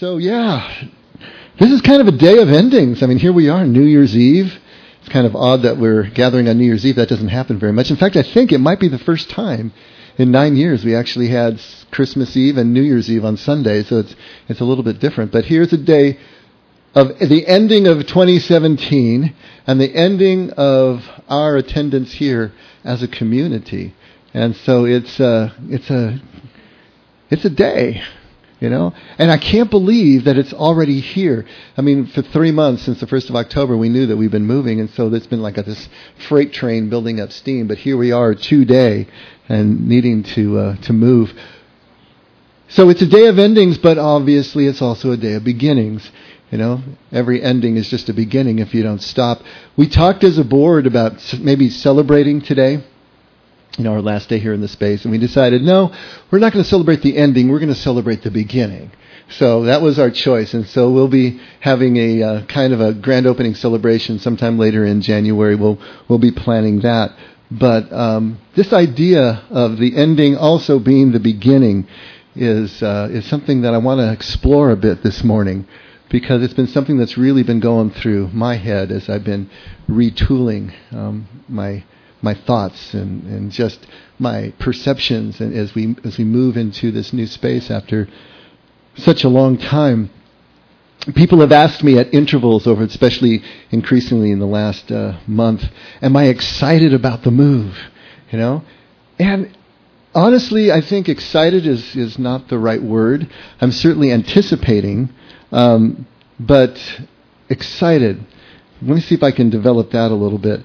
So, yeah, this is kind of a day of endings. I mean, here we are, New Year's Eve. It's kind of odd that we're gathering on New Year's Eve. That doesn't happen very much. In fact, I think it might be the first time in nine years we actually had Christmas Eve and New Year's Eve on Sunday, so it's, it's a little bit different. But here's a day of the ending of 2017 and the ending of our attendance here as a community. And so it's a, it's a, it's a day you know? And I can't believe that it's already here. I mean, for three months since the 1st of October, we knew that we've been moving, and so it's been like a, this freight train building up steam. But here we are today and needing to, uh, to move. So it's a day of endings, but obviously it's also a day of beginnings. You know, every ending is just a beginning if you don't stop. We talked as a board about maybe celebrating today you know, our last day here in the space, and we decided, no, we're not going to celebrate the ending. We're going to celebrate the beginning. So that was our choice, and so we'll be having a uh, kind of a grand opening celebration sometime later in January. We'll we'll be planning that. But um, this idea of the ending also being the beginning is uh, is something that I want to explore a bit this morning because it's been something that's really been going through my head as I've been retooling um, my my thoughts and, and just my perceptions and as we as we move into this new space after such a long time. People have asked me at intervals over, especially increasingly in the last uh, month, am I excited about the move? You know, and honestly, I think excited is is not the right word. I'm certainly anticipating, um, but excited. Let me see if I can develop that a little bit.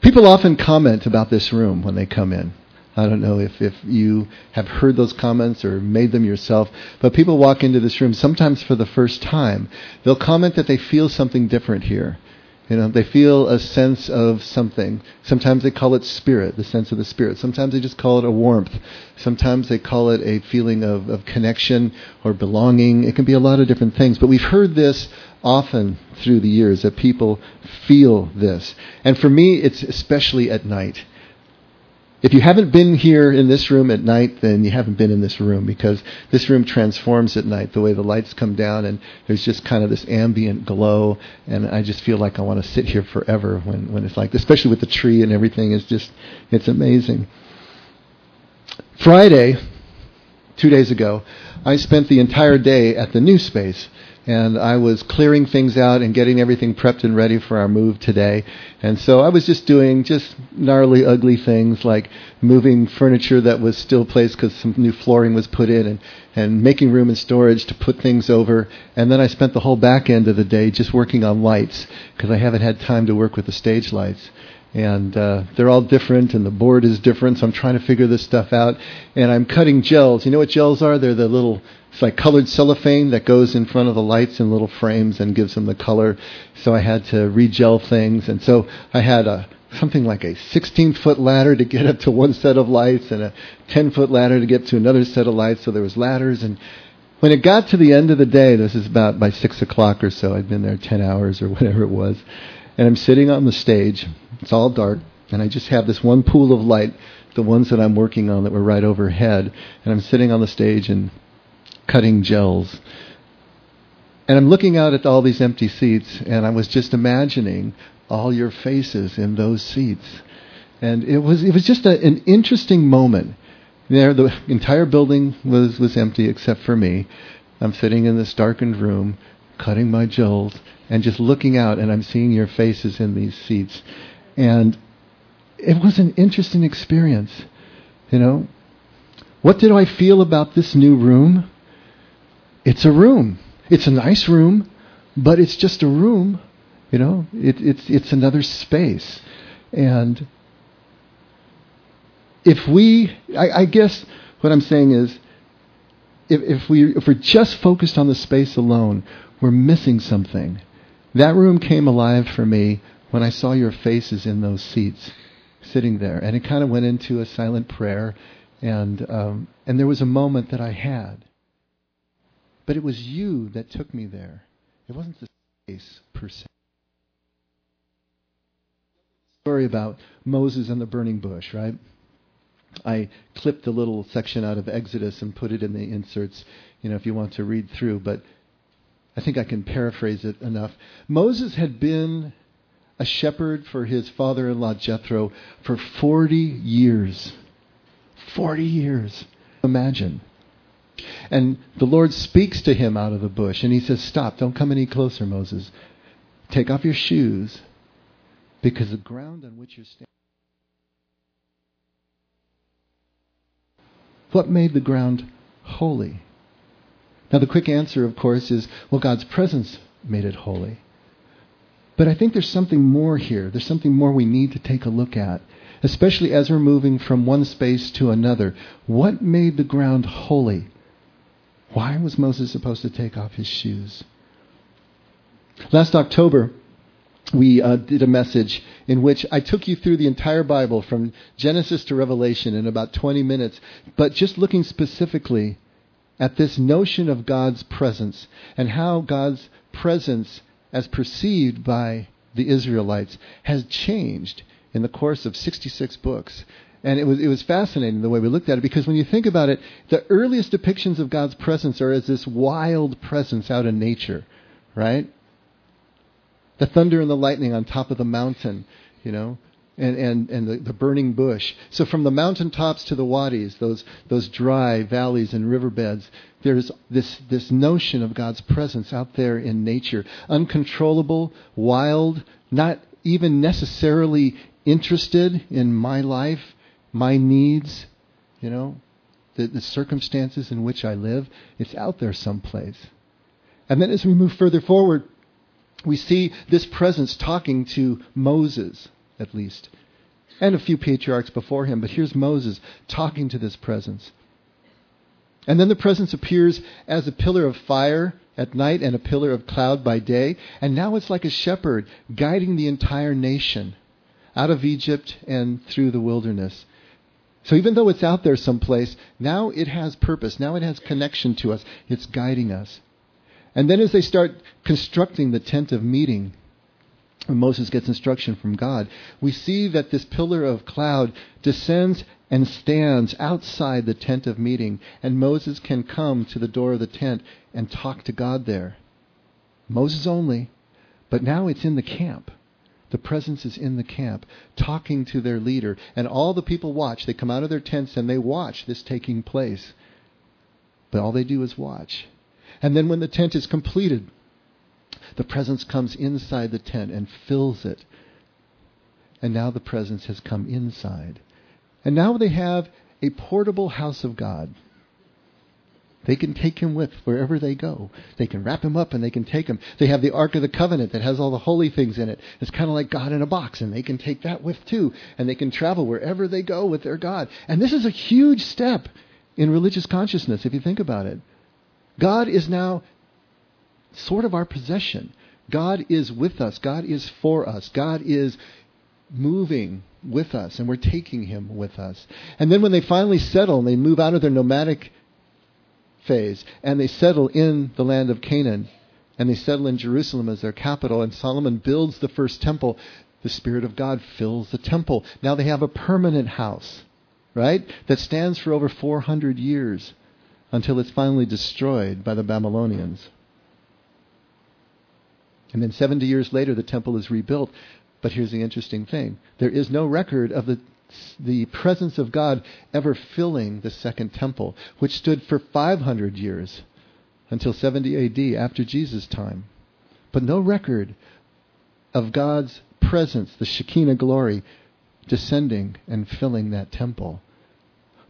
People often comment about this room when they come in. I don't know if, if you have heard those comments or made them yourself, but people walk into this room sometimes for the first time. They'll comment that they feel something different here. You know, they feel a sense of something. Sometimes they call it spirit, the sense of the spirit. Sometimes they just call it a warmth. Sometimes they call it a feeling of, of connection or belonging. It can be a lot of different things. But we've heard this often through the years that people feel this. And for me, it's especially at night. If you haven't been here in this room at night, then you haven't been in this room because this room transforms at night. The way the lights come down and there's just kind of this ambient glow, and I just feel like I want to sit here forever when when it's like, especially with the tree and everything. It's just it's amazing. Friday, two days ago, I spent the entire day at the new space and I was clearing things out and getting everything prepped and ready for our move today. And so I was just doing just gnarly, ugly things like moving furniture that was still placed because some new flooring was put in and, and making room and storage to put things over. And then I spent the whole back end of the day just working on lights because I haven't had time to work with the stage lights and uh, they're all different, and the board is different. So I'm trying to figure this stuff out, and I'm cutting gels. You know what gels are? They're the little it's like colored cellophane that goes in front of the lights in little frames and gives them the color. So I had to regel things, and so I had a something like a 16 foot ladder to get up to one set of lights and a 10 foot ladder to get to another set of lights. So there was ladders, and when it got to the end of the day, this is about by six o'clock or so. I'd been there 10 hours or whatever it was, and I'm sitting on the stage. It's all dark, and I just have this one pool of light, the ones that I'm working on that were right overhead, and I'm sitting on the stage and cutting gels. And I'm looking out at all these empty seats, and I was just imagining all your faces in those seats. And it was it was just a, an interesting moment. There, the entire building was was empty except for me. I'm sitting in this darkened room, cutting my gels, and just looking out, and I'm seeing your faces in these seats. And it was an interesting experience. You know, what did I feel about this new room? It's a room. It's a nice room, but it's just a room. You know, it, it's it's another space, and if we, I, I guess what I'm saying is, if, if we if we're just focused on the space alone, we're missing something. That room came alive for me when I saw your faces in those seats, sitting there, and it kind of went into a silent prayer, and um, and there was a moment that I had but it was you that took me there. It wasn't the space per se. Story about Moses and the burning bush, right? I clipped a little section out of Exodus and put it in the inserts, you know, if you want to read through. But I think I can paraphrase it enough. Moses had been a shepherd for his father in law Jethro for 40 years. 40 years. Imagine. And the Lord speaks to him out of the bush, and he says, Stop, don't come any closer, Moses. Take off your shoes, because the ground on which you're standing. What made the ground holy? Now, the quick answer, of course, is well, God's presence made it holy. But I think there's something more here. There's something more we need to take a look at, especially as we're moving from one space to another. What made the ground holy? Why was Moses supposed to take off his shoes? Last October, we uh, did a message in which I took you through the entire Bible from Genesis to Revelation in about 20 minutes, but just looking specifically at this notion of God's presence and how God's presence, as perceived by the Israelites, has changed in the course of 66 books. And it was, it was fascinating the way we looked at it because when you think about it, the earliest depictions of God's presence are as this wild presence out in nature, right? The thunder and the lightning on top of the mountain, you know, and, and, and the, the burning bush. So from the mountaintops to the wadis, those, those dry valleys and riverbeds, there's this, this notion of God's presence out there in nature. Uncontrollable, wild, not even necessarily interested in my life, my needs, you know, the, the circumstances in which I live. It's out there someplace. And then as we move further forward, we see this presence talking to Moses at least, and a few patriarchs before him. But here's Moses talking to this presence. And then the presence appears as a pillar of fire at night and a pillar of cloud by day. And now it's like a shepherd guiding the entire nation out of Egypt and through the wilderness. So even though it's out there someplace, now it has purpose. Now it has connection to us. It's guiding us. And then as they start constructing the tent of meeting, when Moses gets instruction from God, we see that this pillar of cloud descends and stands outside the tent of meeting, and Moses can come to the door of the tent and talk to God there. Moses only, but now it's in the camp. The presence is in the camp, talking to their leader, and all the people watch. They come out of their tents and they watch this taking place. But all they do is watch. And then when the tent is completed, the presence comes inside the tent and fills it. And now the presence has come inside. And now they have a portable house of God. They can take him with wherever they go. They can wrap him up and they can take him. They have the Ark of the Covenant that has all the holy things in it. It's kind of like God in a box, and they can take that with too. And they can travel wherever they go with their God. And this is a huge step in religious consciousness, if you think about it. God is now sort of our possession. God is with us. God is for us. God is moving with us, and we're taking him with us. And then when they finally settle and they move out of their nomadic phase and they settle in the land of Canaan, and they settle in Jerusalem as their capital, and Solomon builds the first temple, the Spirit of God fills the temple. Now they have a permanent house, right? That stands for over 400 years until it's finally destroyed by the Babylonians. And then 70 years later, the temple is rebuilt. But here's the interesting thing there is no record of the, the presence of God ever filling the second temple, which stood for 500 years until 70 AD, after Jesus' time. But no record of God's presence, the Shekinah glory, descending and filling that temple.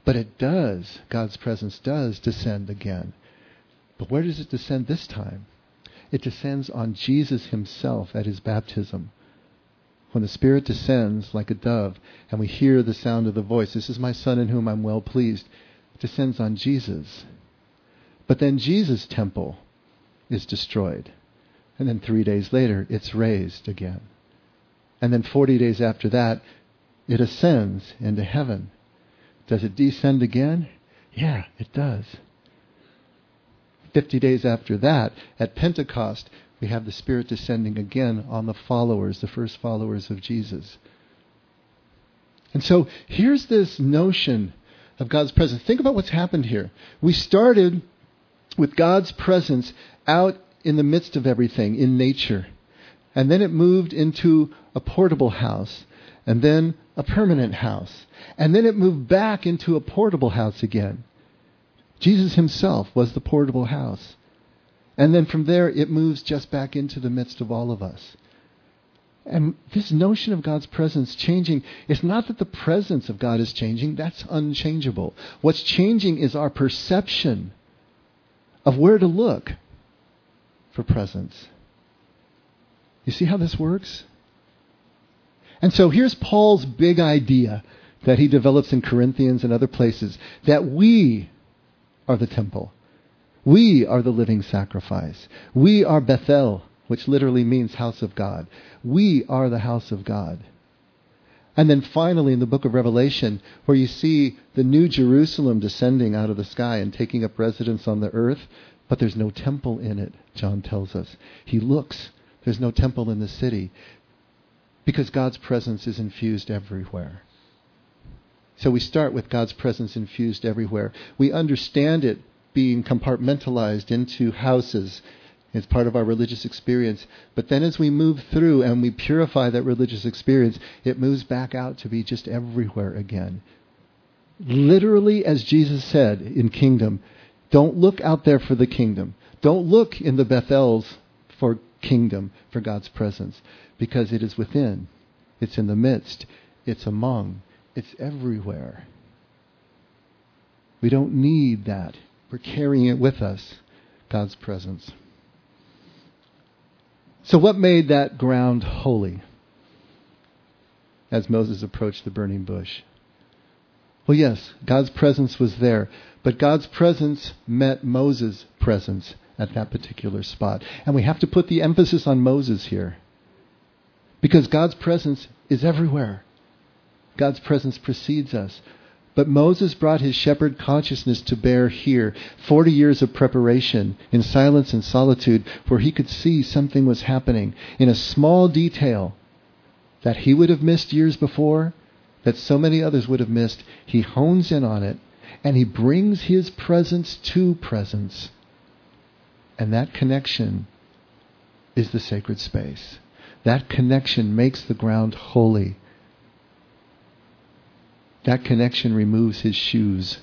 But it does, God's presence does descend again. But where does it descend this time? It descends on Jesus himself at his baptism. When the Spirit descends like a dove and we hear the sound of the voice, this is my Son in whom I'm well pleased, it descends on Jesus. But then Jesus' temple is destroyed. And then three days later, it's raised again. And then 40 days after that, it ascends into heaven. Does it descend again? Yeah, it does. 50 days after that, at Pentecost, we have the Spirit descending again on the followers, the first followers of Jesus. And so here's this notion of God's presence. Think about what's happened here. We started with God's presence out in the midst of everything, in nature. And then it moved into a portable house, and then a permanent house. And then it moved back into a portable house again. Jesus himself was the portable house. And then from there, it moves just back into the midst of all of us. And this notion of God's presence changing, it's not that the presence of God is changing, that's unchangeable. What's changing is our perception of where to look for presence. You see how this works? And so here's Paul's big idea that he develops in Corinthians and other places that we are the temple. We are the living sacrifice. We are Bethel, which literally means house of God. We are the house of God. And then finally, in the book of Revelation, where you see the new Jerusalem descending out of the sky and taking up residence on the earth, but there's no temple in it, John tells us. He looks, there's no temple in the city, because God's presence is infused everywhere. So we start with God's presence infused everywhere. We understand it being compartmentalized into houses. It's part of our religious experience. But then as we move through and we purify that religious experience, it moves back out to be just everywhere again. Literally, as Jesus said in kingdom, don't look out there for the kingdom. Don't look in the Bethels for kingdom, for God's presence, because it is within. It's in the midst. It's among. It's everywhere. We don't need that we're carrying it with us, God's presence. So, what made that ground holy as Moses approached the burning bush? Well, yes, God's presence was there, but God's presence met Moses' presence at that particular spot. And we have to put the emphasis on Moses here. Because God's presence is everywhere. God's presence precedes us. But Moses brought his shepherd consciousness to bear here. Forty years of preparation in silence and solitude where he could see something was happening in a small detail that he would have missed years before, that so many others would have missed. He hones in on it and he brings his presence to presence. And that connection is the sacred space. That connection makes the ground holy. That connection removes his shoes.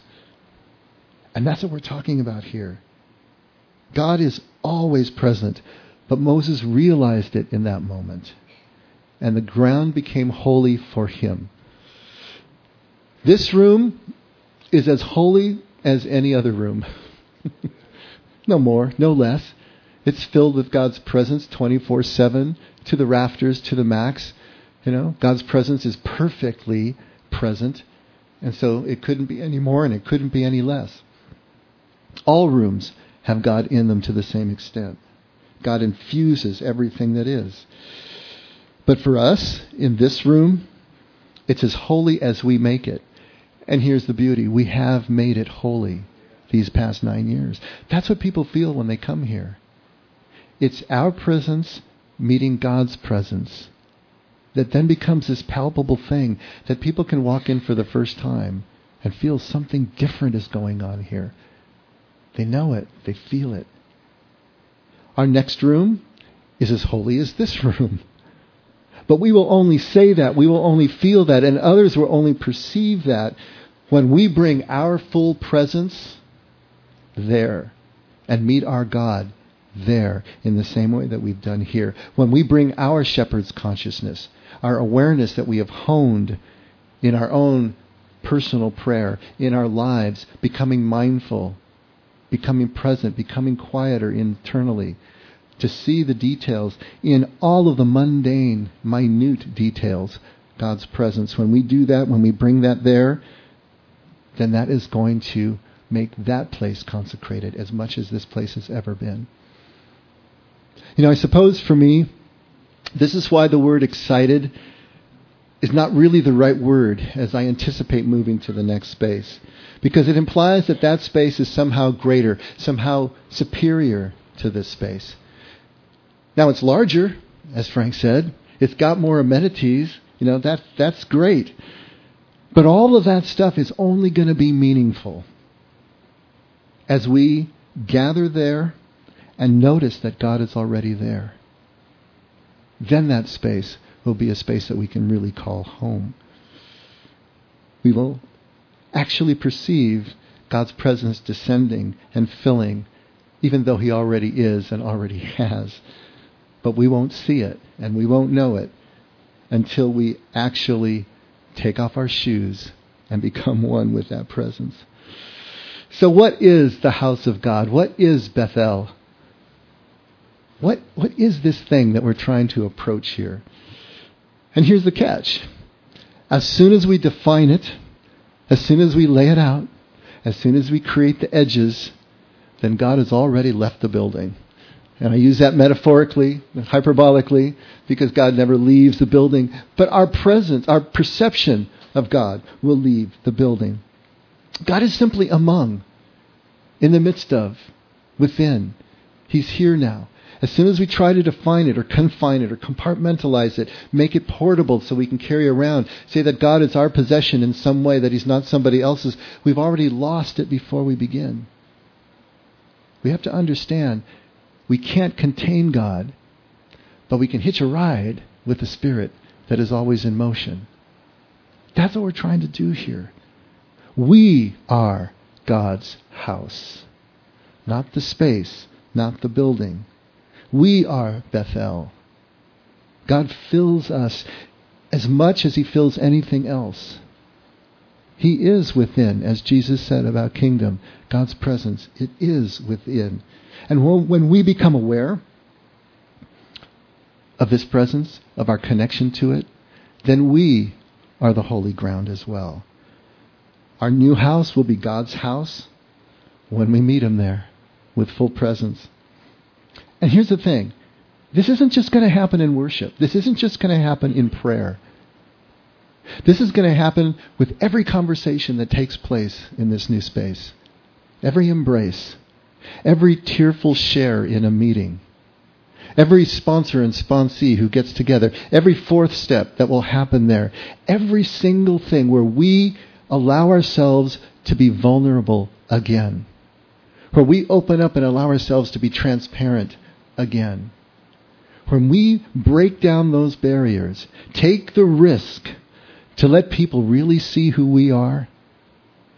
And that's what we're talking about here. God is always present, but Moses realized it in that moment. And the ground became holy for him. This room is as holy as any other room. no more, no less. It's filled with God's presence 24 7 to the rafters, to the max. You know, God's presence is perfectly present. And so it couldn't be any more and it couldn't be any less. All rooms have God in them to the same extent. God infuses everything that is. But for us, in this room, it's as holy as we make it. And here's the beauty we have made it holy these past nine years. That's what people feel when they come here. It's our presence meeting God's presence that then becomes this palpable thing that people can walk in for the first time and feel something different is going on here. They know it, they feel it. Our next room is as holy as this room. But we will only say that, we will only feel that, and others will only perceive that when we bring our full presence there and meet our God there in the same way that we've done here. When we bring our shepherd's consciousness, our awareness that we have honed in our own personal prayer, in our lives, becoming mindful, becoming present, becoming quieter internally, to see the details in all of the mundane, minute details, God's presence. When we do that, when we bring that there, then that is going to make that place consecrated as much as this place has ever been. You know, I suppose for me, this is why the word excited is not really the right word as I anticipate moving to the next space. Because it implies that that space is somehow greater, somehow superior to this space. Now it's larger, as Frank said. It's got more amenities. You know, that, that's great. But all of that stuff is only going to be meaningful as we gather there and notice that God is already there. Then that space will be a space that we can really call home. We will actually perceive God's presence descending and filling, even though He already is and already has. But we won't see it and we won't know it until we actually take off our shoes and become one with that presence. So, what is the house of God? What is Bethel? What, what is this thing that we're trying to approach here? And here's the catch. As soon as we define it, as soon as we lay it out, as soon as we create the edges, then God has already left the building. And I use that metaphorically, hyperbolically, because God never leaves the building. But our presence, our perception of God will leave the building. God is simply among, in the midst of, within. He's here now. As soon as we try to define it or confine it or compartmentalize it, make it portable so we can carry around, say that God is our possession in some way, that He's not somebody else's, we've already lost it before we begin. We have to understand we can't contain God, but we can hitch a ride with the Spirit that is always in motion. That's what we're trying to do here. We are God's house, not the space, not the building. We are Bethel. God fills us as much as he fills anything else. He is within, as Jesus said about kingdom, God's presence. It is within. And when we become aware of this presence, of our connection to it, then we are the holy ground as well. Our new house will be God's house when we meet Him there with full presence. And here's the thing. This isn't just going to happen in worship, this isn't just going to happen in prayer. This is going to happen with every conversation that takes place in this new space, every embrace, every tearful share in a meeting, every sponsor and sponsee who gets together, every fourth step that will happen there, every single thing where we allow ourselves to be vulnerable again, where we open up and allow ourselves to be transparent again. When we break down those barriers, take the risk to let people really see who we are,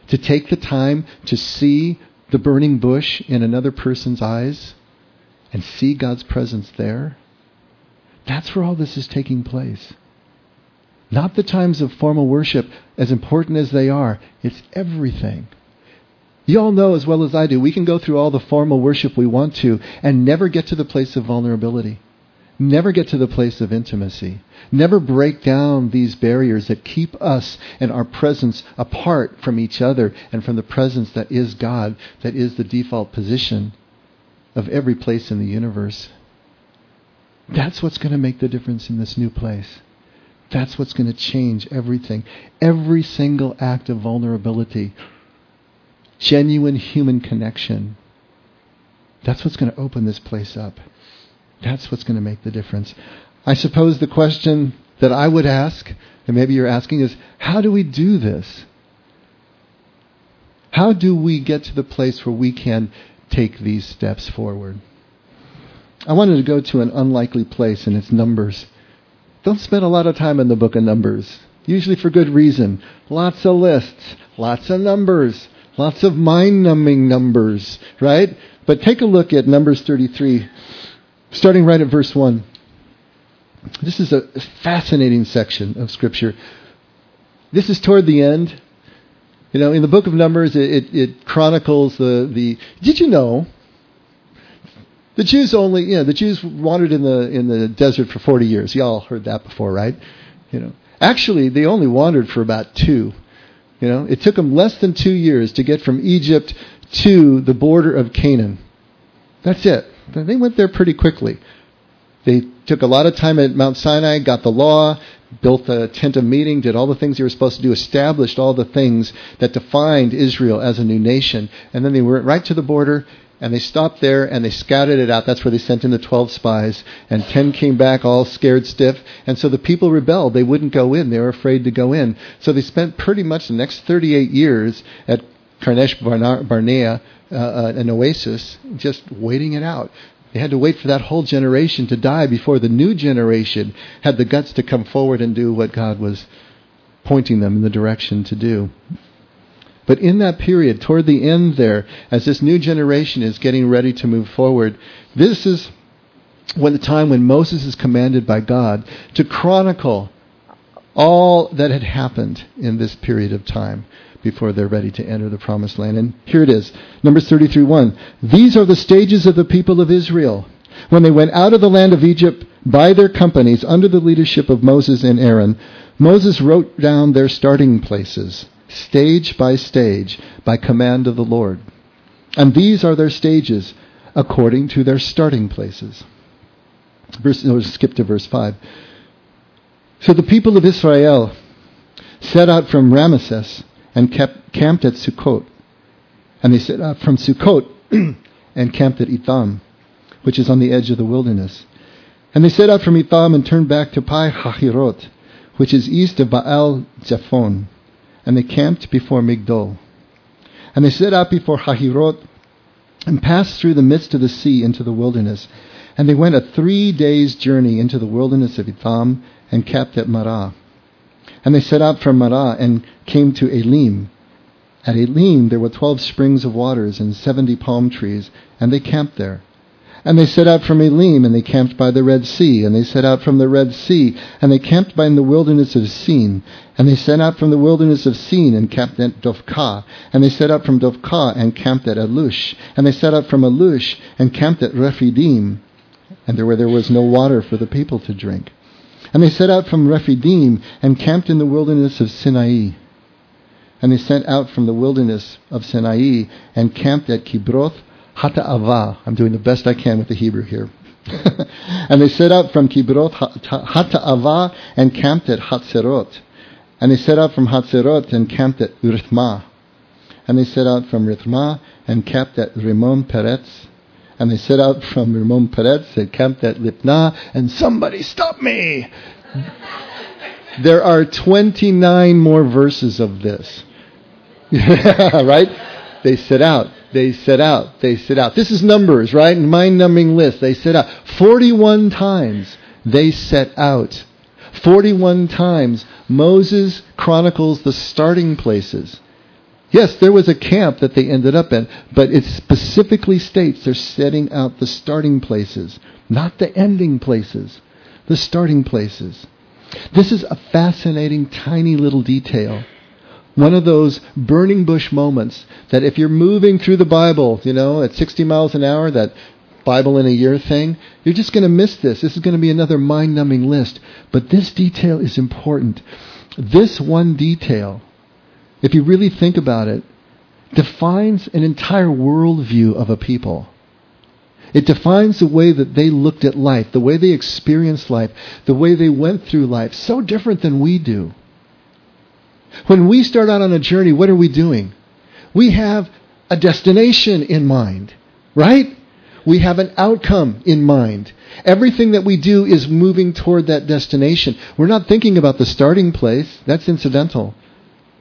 to take the time to see the burning bush in another person's eyes and see God's presence there, that's where all this is taking place. Not the times of formal worship, as important as they are, it's everything. You all know as well as I do, we can go through all the formal worship we want to and never get to the place of vulnerability. Never get to the place of intimacy. Never break down these barriers that keep us and our presence apart from each other and from the presence that is God, that is the default position of every place in the universe. That's what's going to make the difference in this new place. That's what's going to change everything. Every single act of vulnerability genuine human connection. That's what's going to open this place up. That's what's going to make the difference. I suppose the question that I would ask, and maybe you're asking, is how do we do this? How do we get to the place where we can take these steps forward? I wanted to go to an unlikely place, and it's Numbers. Don't spend a lot of time in the book of Numbers, usually for good reason. Lots of lists, lots of numbers, Lots of mind numbing numbers, right? But take a look at Numbers 33, starting right at verse 1. This is a fascinating section of Scripture. This is toward the end. You know, in the book of Numbers, it, it, it chronicles the, the. Did you know the Jews only, you know, the Jews wandered in the in the desert for 40 years. Y'all heard that before, right? You know, actually, they only wandered for about two. You know, it took them less than two years to get from Egypt to the border of Canaan. That's it. They went there pretty quickly. They took a lot of time at Mount Sinai, got the law, built a tent of meeting, did all the things they were supposed to do, established all the things that defined Israel as a new nation. And then they went right to the border and they stopped there and they scouted it out. That's where they sent in the 12 spies. And 10 came back all scared stiff. And so the people rebelled. They wouldn't go in. They were afraid to go in. So they spent pretty much the next 38 years at Kadesh Barnea, uh, uh, an oasis, just waiting it out. They had to wait for that whole generation to die before the new generation had the guts to come forward and do what God was pointing them in the direction to do. But in that period, toward the end there, as this new generation is getting ready to move forward, this is when the time when Moses is commanded by God to chronicle all that had happened in this period of time before they're ready to enter the promised land. And here it is. Numbers 33 1. These are the stages of the people of Israel when they went out of the land of Egypt by their companies under the leadership of Moses and Aaron. Moses wrote down their starting places, stage by stage, by command of the Lord. And these are their stages according to their starting places. Verse, no, skip to verse 5. So the people of Israel set out from Ramesses and kept, camped at Sukkot. And they set out from Sukkot and camped at Etham, which is on the edge of the wilderness. And they set out from Etham and turned back to Pi Hahirot, which is east of Baal Zephon. And they camped before Migdol. And they set out before Hahirot and passed through the midst of the sea into the wilderness. And they went a three days' journey into the wilderness of Etham and camped at Marah. And they set out from Marah and came to Elim. At Elim there were twelve springs of waters and seventy palm trees, and they camped there. And they set out from Elim, and they camped by the Red Sea. And they set out from the Red Sea, and they camped by the wilderness of Sin. And they set out from the wilderness of Sin, and camped at Dovka. And they set out from Dovka, and camped at Alush. And they set out from Alush, and camped at Rephidim, and there where there was no water for the people to drink. And they set out from Rephidim and camped in the wilderness of Sinai. And they sent out from the wilderness of Sinai and camped at Kibroth Hata'ava. I'm doing the best I can with the Hebrew here. and they set out from Kibroth Hata'ava and camped at Hatzerot. And they set out from Hatzerot and camped at Rithmah. And they set out from Rithmah and camped at Rimon Peretz. And they set out from Rimon Peretz, and camped at Lipna, and somebody stop me! there are 29 more verses of this. right? They set out. They set out. They set out. This is numbers, right? Mind numbing list. They set out. 41 times they set out. 41 times Moses chronicles the starting places. Yes, there was a camp that they ended up in, but it specifically states they're setting out the starting places, not the ending places, the starting places. This is a fascinating, tiny little detail. One of those burning bush moments that if you're moving through the Bible, you know, at 60 miles an hour, that Bible in a year thing, you're just going to miss this. This is going to be another mind numbing list. But this detail is important. This one detail if you really think about it, defines an entire worldview of a people. It defines the way that they looked at life, the way they experienced life, the way they went through life, so different than we do. When we start out on a journey, what are we doing? We have a destination in mind, right? We have an outcome in mind. Everything that we do is moving toward that destination. We're not thinking about the starting place, that's incidental.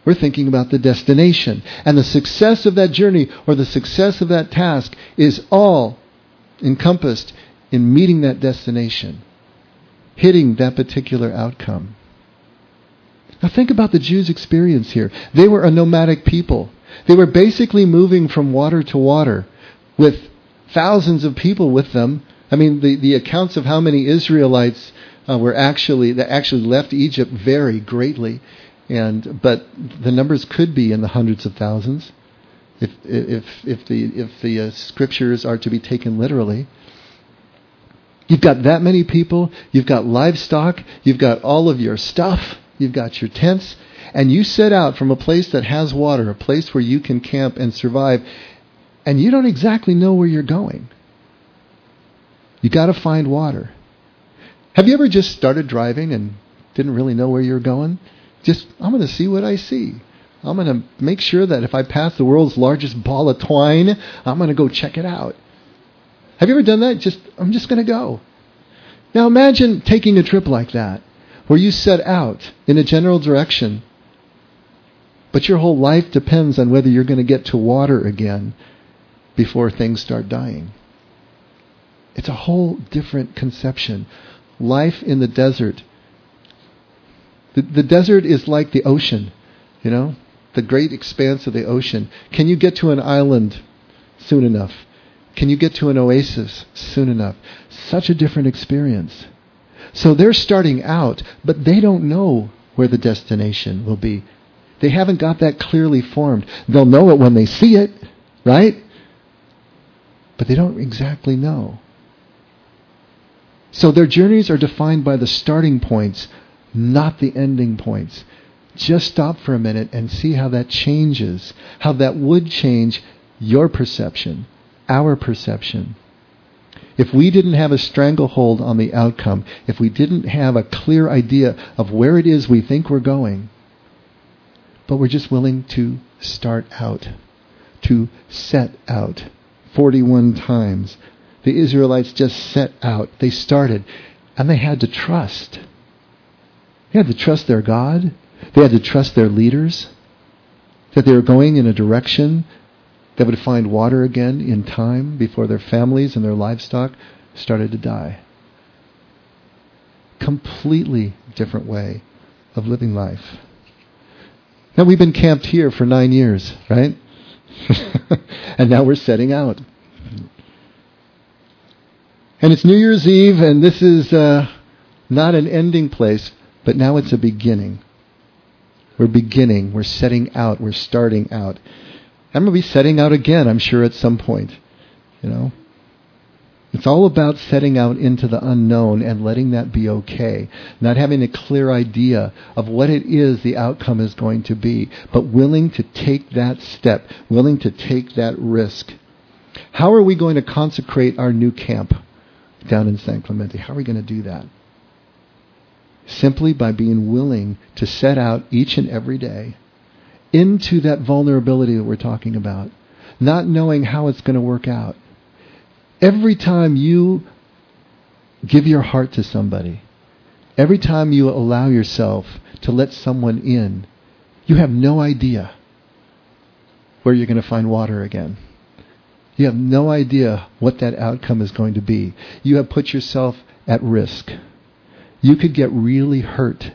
We're thinking about the destination. And the success of that journey or the success of that task is all encompassed in meeting that destination, hitting that particular outcome. Now think about the Jews' experience here. They were a nomadic people. They were basically moving from water to water with thousands of people with them. I mean, the, the accounts of how many Israelites uh, were actually that actually left Egypt vary greatly. And but the numbers could be in the hundreds of thousands, if if if the if the uh, scriptures are to be taken literally. You've got that many people. You've got livestock. You've got all of your stuff. You've got your tents, and you set out from a place that has water, a place where you can camp and survive, and you don't exactly know where you're going. You got to find water. Have you ever just started driving and didn't really know where you're going? Just, I'm going to see what I see. I'm going to make sure that if I pass the world's largest ball of twine, I'm going to go check it out. Have you ever done that? Just, I'm just going to go. Now imagine taking a trip like that, where you set out in a general direction, but your whole life depends on whether you're going to get to water again before things start dying. It's a whole different conception. Life in the desert. The, the desert is like the ocean, you know, the great expanse of the ocean. Can you get to an island soon enough? Can you get to an oasis soon enough? Such a different experience. So they're starting out, but they don't know where the destination will be. They haven't got that clearly formed. They'll know it when they see it, right? But they don't exactly know. So their journeys are defined by the starting points, not the ending points. Just stop for a minute and see how that changes, how that would change your perception, our perception. If we didn't have a stranglehold on the outcome, if we didn't have a clear idea of where it is we think we're going, but we're just willing to start out, to set out 41 times. The Israelites just set out. They started, and they had to trust. They had to trust their God. They had to trust their leaders that they were going in a direction that would find water again in time before their families and their livestock started to die. Completely different way of living life. Now we've been camped here for nine years, right? and now we're setting out. And it's New Year's Eve, and this is uh, not an ending place, but now it's a beginning. We're beginning. We're setting out. We're starting out. I'm going to be setting out again, I'm sure, at some point. You know? It's all about setting out into the unknown and letting that be okay. Not having a clear idea of what it is the outcome is going to be, but willing to take that step, willing to take that risk. How are we going to consecrate our new camp down in San Clemente? How are we going to do that? Simply by being willing to set out each and every day into that vulnerability that we're talking about, not knowing how it's going to work out Every time you give your heart to somebody, every time you allow yourself to let someone in, you have no idea where you're going to find water again. You have no idea what that outcome is going to be. You have put yourself at risk. You could get really hurt.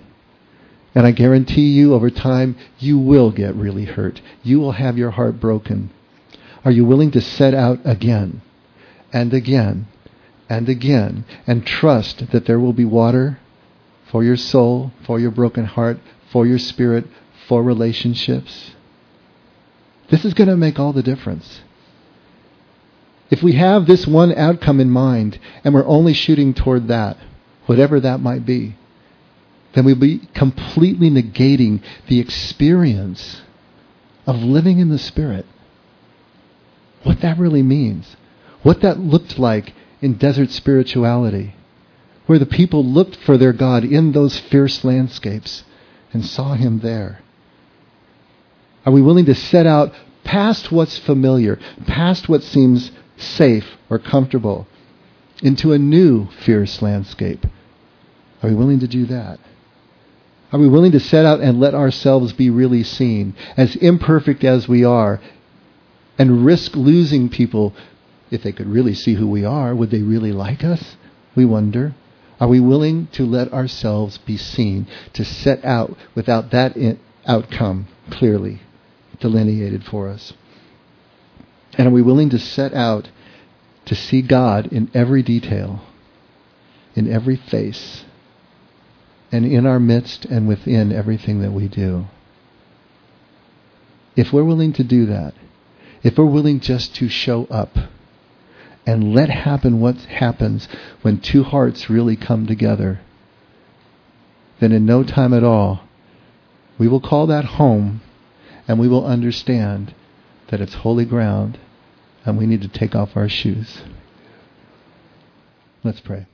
And I guarantee you, over time, you will get really hurt. You will have your heart broken. Are you willing to set out again? and again and again and trust that there will be water for your soul, for your broken heart, for your spirit, for relationships. This is going to make all the difference. If we have this one outcome in mind and we're only shooting toward that, whatever that might be, then we'd be completely negating the experience of living in the Spirit. What that really means what that looked like in desert spirituality, where the people looked for their God in those fierce landscapes and saw Him there. Are we willing to set out past what's familiar, past what seems safe or comfortable, into a new fierce landscape? Are we willing to do that? Are we willing to set out and let ourselves be really seen, as imperfect as we are, and risk losing people if they could really see who we are, would they really like us? We wonder. Are we willing to let ourselves be seen, to set out without that in- outcome clearly delineated for us? And are we willing to set out to see God in every detail, in every face, and in our midst and within everything that we do? If we're willing to do that, if we're willing just to show up, and let happen what happens when two hearts really come together, then in no time at all, we will call that home and we will understand that it's holy ground and we need to take off our shoes. Let's pray.